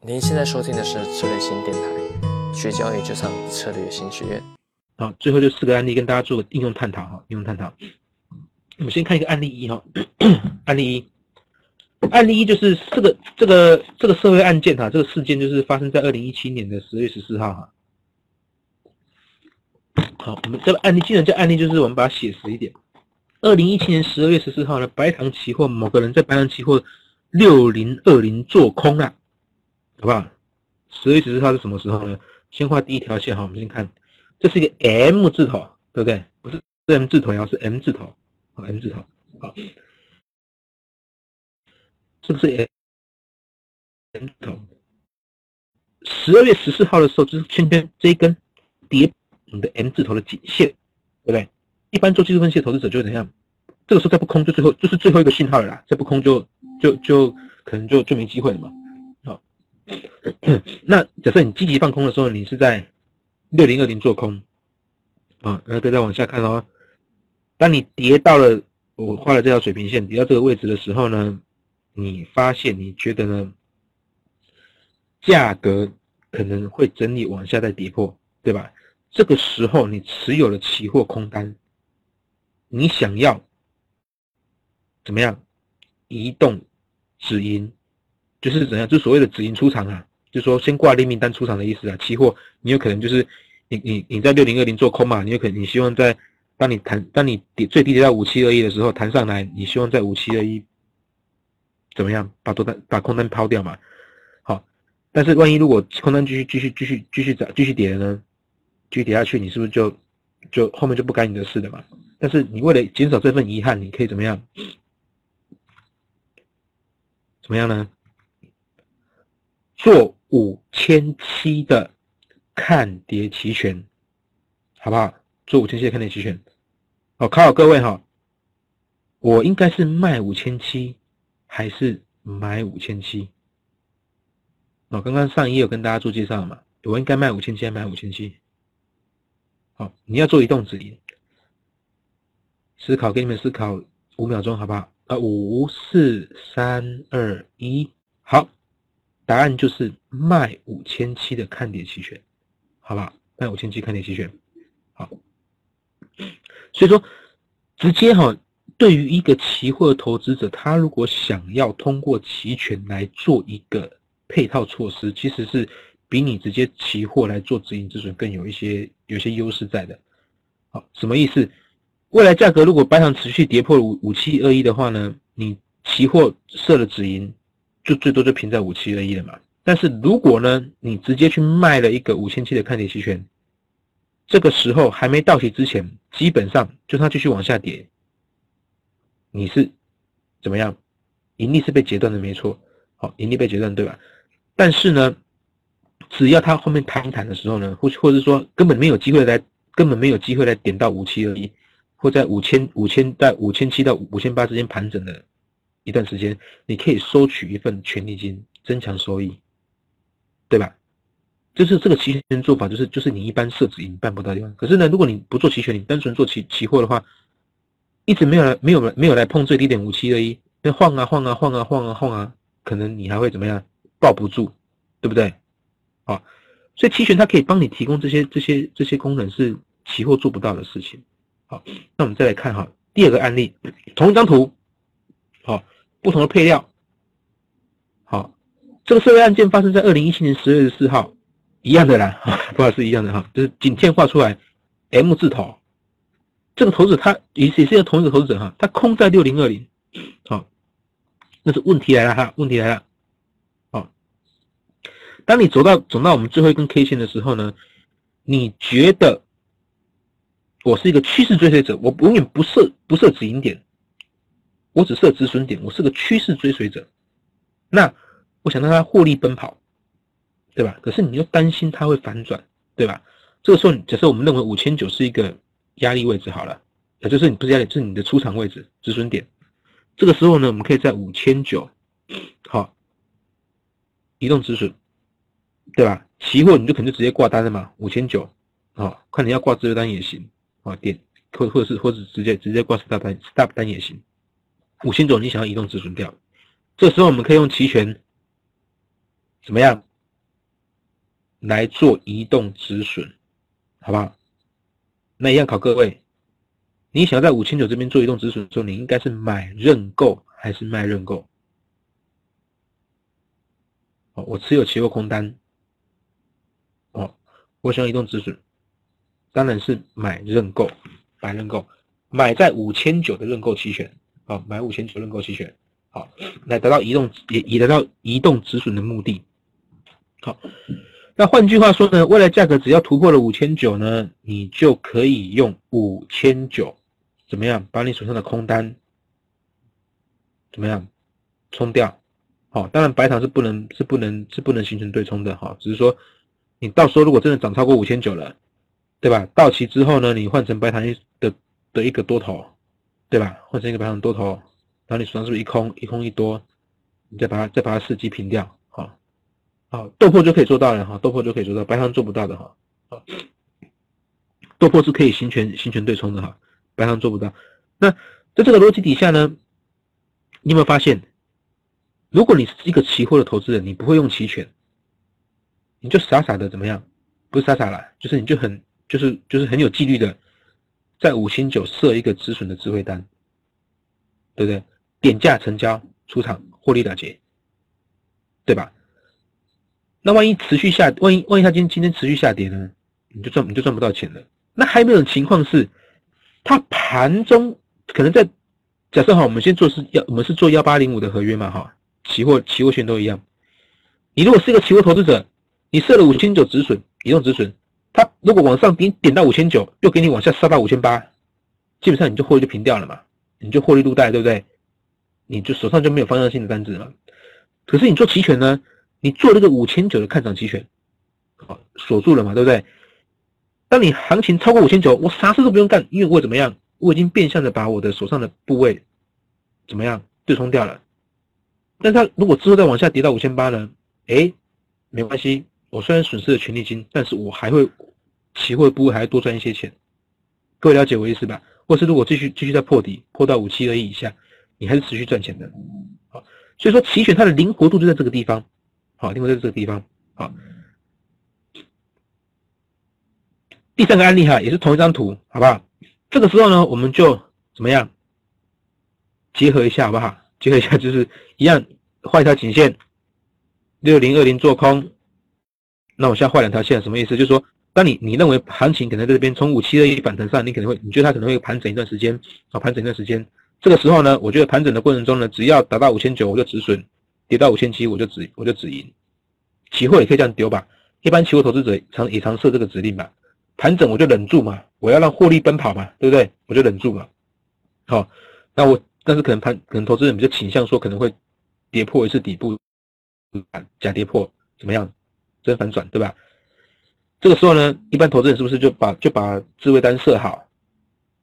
您现在收听的是策略新电台，学交易就上策略新学院。好，最后就四个案例跟大家做个应用探讨哈，应用探讨。我们先看一个案例一哈，案例一，案例一就是这个这个这个社会案件哈，这个事件就是发生在二零一七年的十二月十四号哈。好，我们这个案例既然叫案例，就是我们把它写实一点。二零一七年十二月十四号呢，白糖期货某个人在白糖期货六零二零做空啊，好不好？十二月十四号是什么时候呢？先画第一条线哈，我们先看，这是一个 M 字头，对不对？不是 M 字头，要是 M 字头，好 M 字头，好，是不是 M 字头？十二月十四号的时候，就是前边这一根跌你的 M 字头的颈线，对不对？一般做技术分析的投资者就会怎样？这个时候再不空，就最后就是最后一个信号了啦。再不空就就就可能就就没机会了嘛。那假设你积极放空的时候，你是在六零二零做空啊，然后再再往下看哦。当你跌到了我画的这条水平线，跌到这个位置的时候呢，你发现你觉得呢，价格可能会整理往下再跌破，对吧？这个时候你持有了期货空单。你想要怎么样移动止盈，就是怎样，就所谓的止盈出场啊，就说先挂利名单出场的意思啊。期货你有可能就是你你你在六零二零做空嘛，你有可能你希望在当你弹当你跌最低跌到五七二一的时候弹上来，你希望在五七二一怎么样把多单把空单抛掉嘛？好，但是万一如果空单继续继续继续继续涨继续跌了呢？继续跌下去，你是不是就就后面就不干你的事了嘛？但是你为了减少这份遗憾，你可以怎么样？怎么样呢？做五千七的看跌期权，好不好？做五千七的看跌期权。好，考考各位哈，我应该是卖五千七，还是买五千七？哦，刚刚上一页有跟大家做介绍嘛？我应该卖五千七，还是买五千七？好，你要做移动止盈。思考，给你们思考五秒钟，好不好？啊，五四三二一，好，答案就是卖五千七的看跌期权，好不好？卖五千七看跌期权，好。所以说，直接哈，对于一个期货投资者，他如果想要通过期权来做一个配套措施，其实是比你直接期货来做止盈止损更有一些有些优势在的。好，什么意思？未来价格如果白糖持续跌破五五七二一的话呢，你期货设了止盈就最多就平在五七二一了嘛。但是如果呢，你直接去卖了一个五千七的看跌期权，这个时候还没到期之前，基本上就它继续往下跌，你是怎么样？盈利是被截断的，没错。好，盈利被截断，对吧？但是呢，只要它后面弹一弹的时候呢，或或者说根本没有机会来，根本没有机会来点到五七二一。或在五千五千在五千七到五千八之间盘整的一段时间，你可以收取一份权利金，增强收益，对吧？就是这个期权做法，就是就是你一般设置你办不到地方。可是呢，如果你不做期权，你单纯做期期货的话，一直没有来没有没有来碰最低点五七二一，那晃啊晃啊晃啊晃啊晃啊，可能你还会怎么样？抱不住，对不对？好，所以期权它可以帮你提供这些这些这些功能，是期货做不到的事情。好，那我们再来看哈，第二个案例，同一张图，好，不同的配料，好，这个社会案件发生在二零一七年十月十四号，一样的啦，不好意思，一样的哈，就是景线画出来，M 字头，这个投资者他也也是一个同一个投资者哈，他空在六零二零，好，那是问题来了哈，问题来了，好，当你走到走到我们最后一根 K 线的时候呢，你觉得？我是一个趋势追随者，我永远不设不设止盈点，我只设止损点。我是个趋势追随者，那我想让它获利奔跑，对吧？可是你又担心它会反转，对吧？这个时候，假设我们认为五千九是一个压力位置好了，也就是你不是压力，是你的出场位置止损点。这个时候呢，我们可以在五千九，好，移动止损，对吧？期货你就肯定直接挂单了嘛，五千九，啊，看你要挂自由单也行。啊，点或或者是或者直接直接挂 stop 单 stop 单也行。五千种你想要移动止损掉，这时候我们可以用期权怎么样？来做移动止损，好不好？那一样考各位，你想要在五千九这边做移动止损的时候，你应该是买认购还是卖认购？哦，我持有期货空单，哦，我想要移动止损，当然是买认购，买认购，买在五千九的认购期权，啊，买五千九认购期权，好，来达到移动也也达到移动止损的目的。好，那换句话说呢，未来价格只要突破了五千九呢，你就可以用五千九怎么样把你手上的空单怎么样冲掉？好，当然白糖是不能是不能是不能形成对冲的哈，只是说你到时候如果真的涨超过五千九了，对吧？到期之后呢，你换成白糖的的一个多头，对吧？换成一个白糖多头，然后你手上是不是一空一空一多？你再把它再把它伺机平掉，好，好豆粕就可以做到了哈，豆粕就可以做到，白糖做不到的哈，好，豆粕是可以形成形成对冲的哈，白糖做不到。那在这个逻辑底下呢，你有没有发现？如果你是一个期货的投资人，你不会用期权，你就傻傻的怎么样？不是傻傻啦，就是你就很就是就是很有纪律的，在五千九设一个止损的智慧单，对不对？点价成交出场获利了结，对吧？那万一持续下，万一万一它今今天持续下跌呢？你就赚你就赚不到钱了。那还有一种情况是，它盘中可能在假设哈，我们先做是幺，我们是做幺八零五的合约嘛哈？期货、期货权都一样。你如果是一个期货投资者，你设了五千九止损，移动止损，它如果往上点点到五千九，又给你往下杀到五千八，基本上你就获利就平掉了嘛，你就获利入袋，对不对？你就手上就没有方向性的单子了。可是你做期权呢，你做这个五千九的看涨期权，好锁住了嘛，对不对？当你行情超过五千九，我啥事都不用干，因为我怎么样？我已经变相的把我的手上的部位怎么样对冲掉了。但它如果之后再往下跌到五千八呢？哎，没关系，我虽然损失了权利金，但是我还会期货的部位还会多赚一些钱。各位了解我意思吧？或是如果继续继续再破底，破到五七二一以下，你还是持续赚钱的。好，所以说期权它的灵活度就在这个地方。好，灵活在这个地方。好，第三个案例哈，也是同一张图，好不好？这个时候呢，我们就怎么样结合一下，好不好？结合一下，就是一样画一条颈线，六零二零做空。那我现在画两条线，什么意思？就是说，当你你认为行情可能在这边从五七二一反弹上，你可能会你觉得它可能会盘整一段时间啊，盘整一段时间。这个时候呢，我觉得盘整的过程中呢，只要达到五千九我就止损，跌到五千七我就止我就止盈。期货也可以这样丢吧？一般期货投资者常也常设这个指令吧？盘整我就忍住嘛，我要让获利奔跑嘛，对不对？我就忍住嘛。好，那我。但是可能盘可能投资人比较倾向说可能会跌破一次底部，假跌破怎么样？真反转对吧？这个时候呢，一般投资人是不是就把就把自卫单设好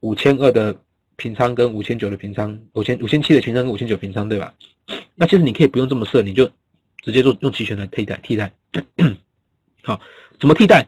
五千二的平仓跟五千九的平仓，五千五千七的平仓跟五千九平仓对吧？那其实你可以不用这么设，你就直接做用期权来替代替代。好，怎么替代？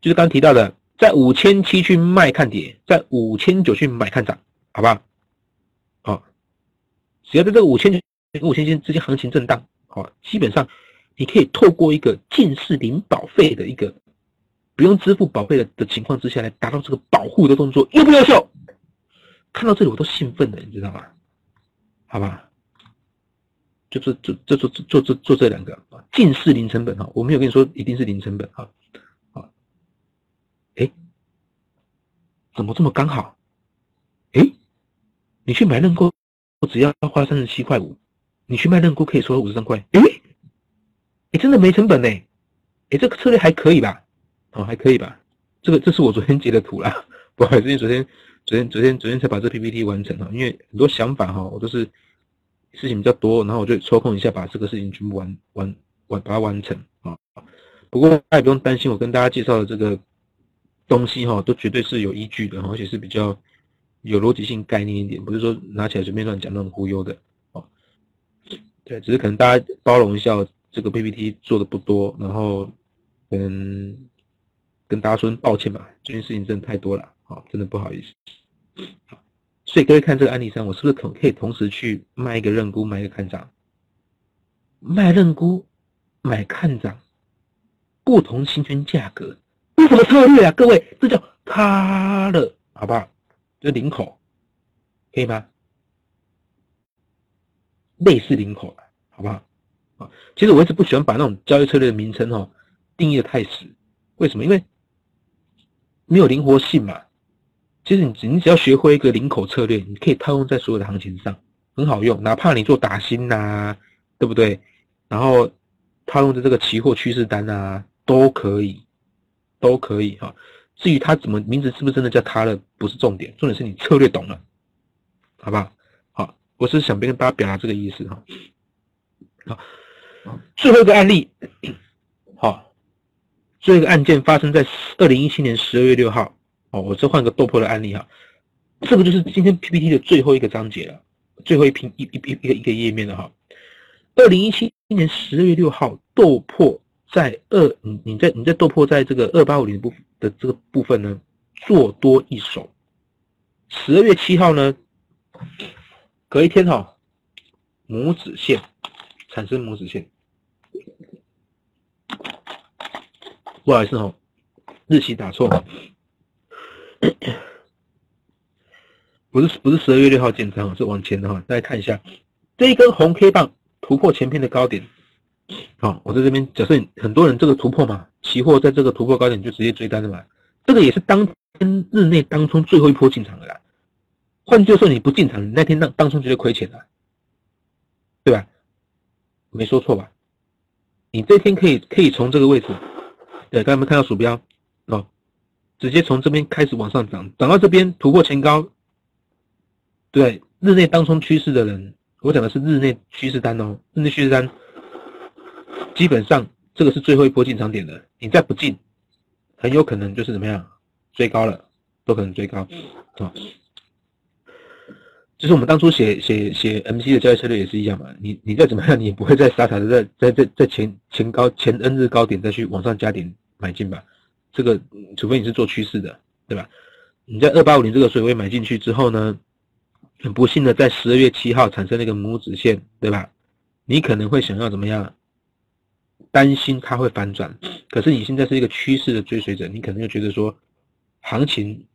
就是刚提到的，在五千七去卖看跌，在五千九去买看涨，好不好？只要在这个五千跟五千之间之间行情震荡，好，基本上你可以透过一个近似零保费的一个不用支付保费的的情况之下来达到这个保护的动作，优不优秀？看到这里我都兴奋了，你知道吗？好吧，就是做做做做做做这两个啊，近似零成本哈，我没有跟你说一定是零成本啊，啊，哎，怎么这么刚好？哎，你去买认购。我只要花三十七块五，你去卖认沽可以收五十三块。哎，你真的没成本呢？哎，这个策略还可以吧？哦，还可以吧？这个这是我昨天截的图啦，不好意思，因为昨天昨天昨天昨天才把这 PPT 完成哈，因为很多想法哈，我都是事情比较多，然后我就抽空一下把这个事情全部完完完把它完成啊。不过大家不用担心，我跟大家介绍的这个东西哈，都绝对是有依据的，而且是比较。有逻辑性概念一点，不是说拿起来随便乱讲那种忽悠的哦。对，只是可能大家包容一下，这个 PPT 做的不多，然后嗯跟大家说抱歉吧，这件事情真的太多了，好，真的不好意思。好，所以各位看这个案例上，我是不是可可以同时去卖一个认沽，买一个看涨？卖认沽，买看涨，不同行权价格，这什么策略啊？各位，这叫它了，好不好？这领口，可以吗？类似领口好不好？啊，其实我一直不喜欢把那种交易策略的名称哈定义的太死，为什么？因为没有灵活性嘛。其实你你只要学会一个领口策略，你可以套用在所有的行情上，很好用。哪怕你做打新呐，对不对？然后套用的这个期货趋势单啊，都可以，都可以哈。至于它怎么名字是不是真的叫它了，不是重点，重点是你策略懂了，好不好？好，我是想跟大家表达这个意思哈。好，最后一个案例，好，这个案件发生在二零一七年十二月六号。哦，我再换个豆粕的案例哈，这个就是今天 PPT 的最后一个章节了，最后一篇一一一一个一个页面了哈。二零一七年十二月六号，豆粕在二，你你在你在豆粕在这个二八五零部的这个部分呢，做多一手。十二月七号呢，隔一天哈，拇指线产生拇指线，不好意思哈，日期打错。不是不是十二月六号建仓，是往前的哈。大家看一下，这一根红 K 棒突破前片的高点。好，我在这边假设很多人这个突破嘛，期货在这个突破高点就直接追单的嘛。这个也是当天日内当冲最后一波进场的啦。换句话说，你不进场，你那天当当冲绝对亏钱的，对吧？没说错吧？你这天可以可以从这个位置，对，刚才没看到鼠标哦。直接从这边开始往上涨，涨到这边突破前高，对日内当冲趋势的人，我讲的是日内趋势单哦，日内趋势单，基本上这个是最后一波进场点的，你再不进，很有可能就是怎么样追高了，都可能追高啊。就是我们当初写写写 MC 的交易策略也是一样嘛，你你再怎么样，你也不会再傻傻的在在在在前前高前 N 日高点再去往上加点买进吧。这个，除非你是做趋势的，对吧？你在二八五零这个水位买进去之后呢，很不幸的在十二月七号产生了一个拇指线，对吧？你可能会想要怎么样？担心它会反转，可是你现在是一个趋势的追随者，你可能就觉得说，行情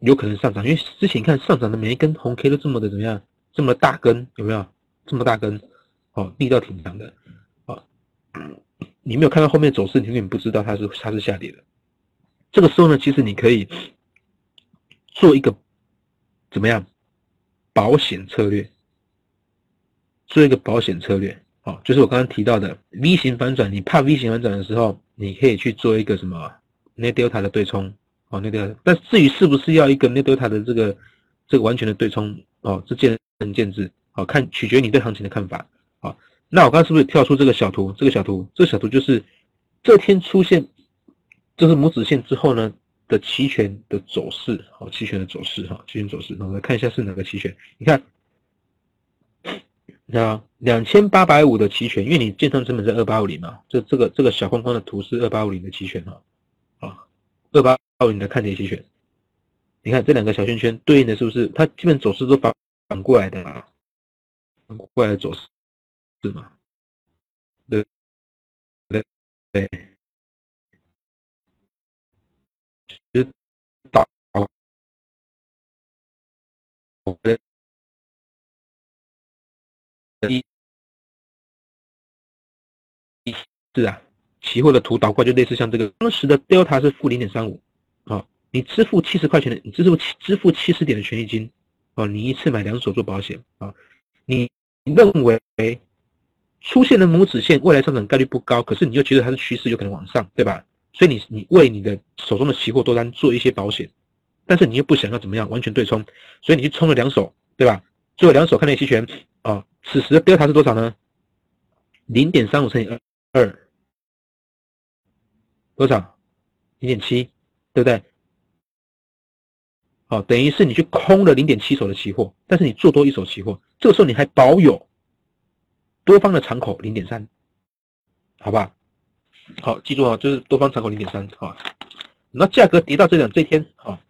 有可能上涨，因为之前看上涨的每一根红 K 都这么的怎么样？这么大根有没有？这么大根，哦，力道挺强的，哦，你没有看到后面走势，你永远不知道它是它是下跌的。这个时候呢，其实你可以做一个怎么样保险策略？做一个保险策略，好，就是我刚刚提到的 V 型反转。你怕 V 型反转的时候，你可以去做一个什么 Net Delta 的对冲，哦，Net Delta。但至于是不是要一个 Net Delta 的这个这个完全的对冲，哦，这见仁见智，好看取决你对行情的看法，好。那我刚是不是跳出这个小图？这个小图，这个小图就是这天出现。这是拇指线之后呢的期权的走势，好，期权的走势，哈，期权走势，那我们来看一下是哪个期权？你看，那两千八百五的期权，因为你建仓成本在二八五零嘛，这这个这个小框框的图是二八五零的期权，哈，啊，二八五零的看跌期权，你看这两个小圈圈对应的是不是？它基本走势都反反过来的啊，反过来的走势是吗？对，对，对。一，是啊，期货的图导过来就类似像这个，当时的 delta 是负零点三五，啊，你支付七十块钱的，你支付支付七十点的权益金，哦，你一次买两手做保险，啊，你认为出现的拇指线未来上涨概率不高，可是你又觉得它是趋势，有可能往上，对吧？所以你你为你的手中的期货多单做一些保险，但是你又不想要怎么样完全对冲，所以你去冲了两手，对吧？做了两手看那期权，啊，此时的 delta 是多少呢？零点三五乘以二，二多少？零点七，对不对？好，等于是你去空了零点七手的期货，但是你做多一手期货，这个时候你还保有多方的敞口零点三，好吧？好，记住啊，就是多方敞口零点三，好，那价格跌到这两这天，啊，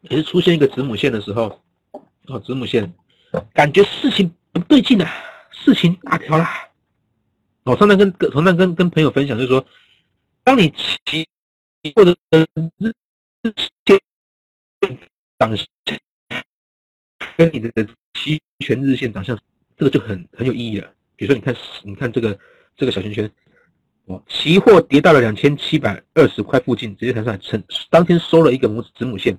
也是出现一个子母线的时候，哦，子母线，感觉事情不对劲了，事情大条了，我常常跟常常跟跟朋友分享，就是说，当你期或者日日线长跟你的期权日线长相，这个就很很有意义了。比如说，你看你看这个这个小圈圈，哦，期货跌到了两千七百二十块附近，直接弹上来，成当天收了一个母子母线，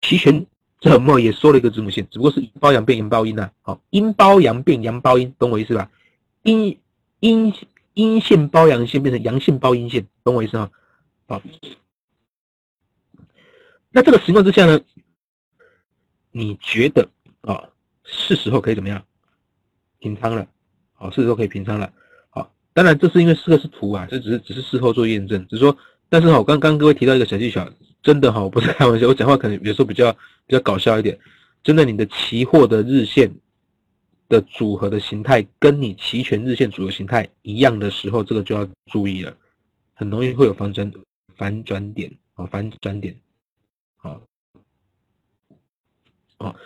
期权怎么也收了一个子母线，只不过是阴包阳变阳包阴呐，好，阴包阳变阳包阴，懂我意思吧？阴阴阴线包阳线变成阳线包阴线，懂我意思吗？好，那这个情况之下呢，你觉得啊，是时候可以怎么样平仓了？好，是时候可以平仓了。好，当然这是因为四个是图啊，这只是只是事后做验证，只是说，但是哈，我刚刚各位提到一个小技巧，真的哈，我不是开玩笑，我讲话可能有时候比较比较搞笑一点，真的，你的期货的日线。的组合的形态跟你期权日线组合形态一样的时候，这个就要注意了，很容易会有反转反转点啊，反转点，好，好，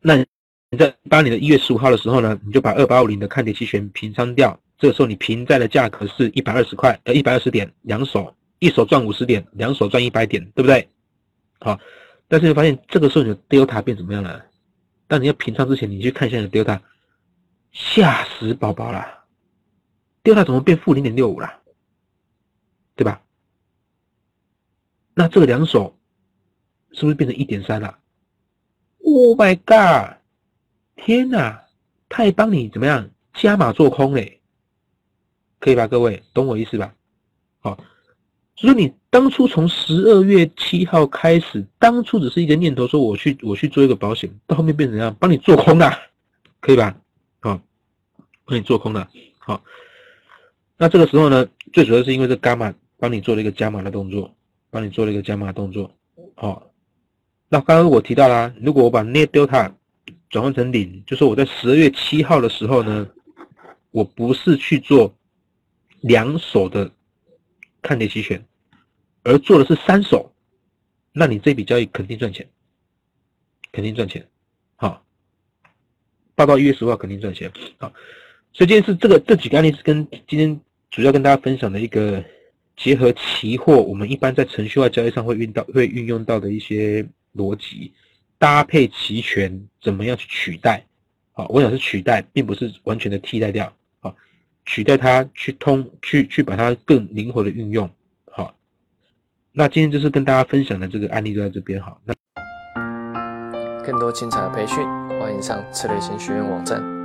那你在当你的一月十五号的时候呢，你就把二八五零的看跌期权平仓掉，这个时候你平在的价格是一百二十块，呃，一百二十点，两手一手赚五十点，两手赚一百点，对不对？好，但是你发现这个时候你的 delta 变怎么样了？当你要平仓之前，你去看一下你的 delta，吓死宝宝了！delta 怎么变负零点六五了？对吧？那这个两手是不是变成一点三了？Oh my god！天哪，他还帮你怎么样加码做空嘞？可以吧，各位懂我意思吧？好。所以你当初从十二月七号开始，当初只是一个念头，说我去我去做一个保险，到后面变成怎样？帮你做空的，可以吧？好，帮你做空的。好，那这个时候呢，最主要是因为这伽马帮你做了一个加码的动作，帮你做了一个加码动作。好，那刚刚我提到啦，如果我把 net delta 转换成零，就是我在十二月七号的时候呢，我不是去做两手的。看跌期权，而做的是三手，那你这笔交易肯定赚钱，肯定赚钱。好，报到一月十五号肯定赚钱。好，所以今天是这个这几个案例是跟今天主要跟大家分享的一个结合期货，我们一般在程序化交易上会运到会运用到的一些逻辑，搭配齐全怎么样去取代？啊，我想是取代，并不是完全的替代掉。啊取代它，去通，去去把它更灵活的运用，好。那今天就是跟大家分享的这个案例就在这边，好。那更多精彩的培训，欢迎上策略型学院网站。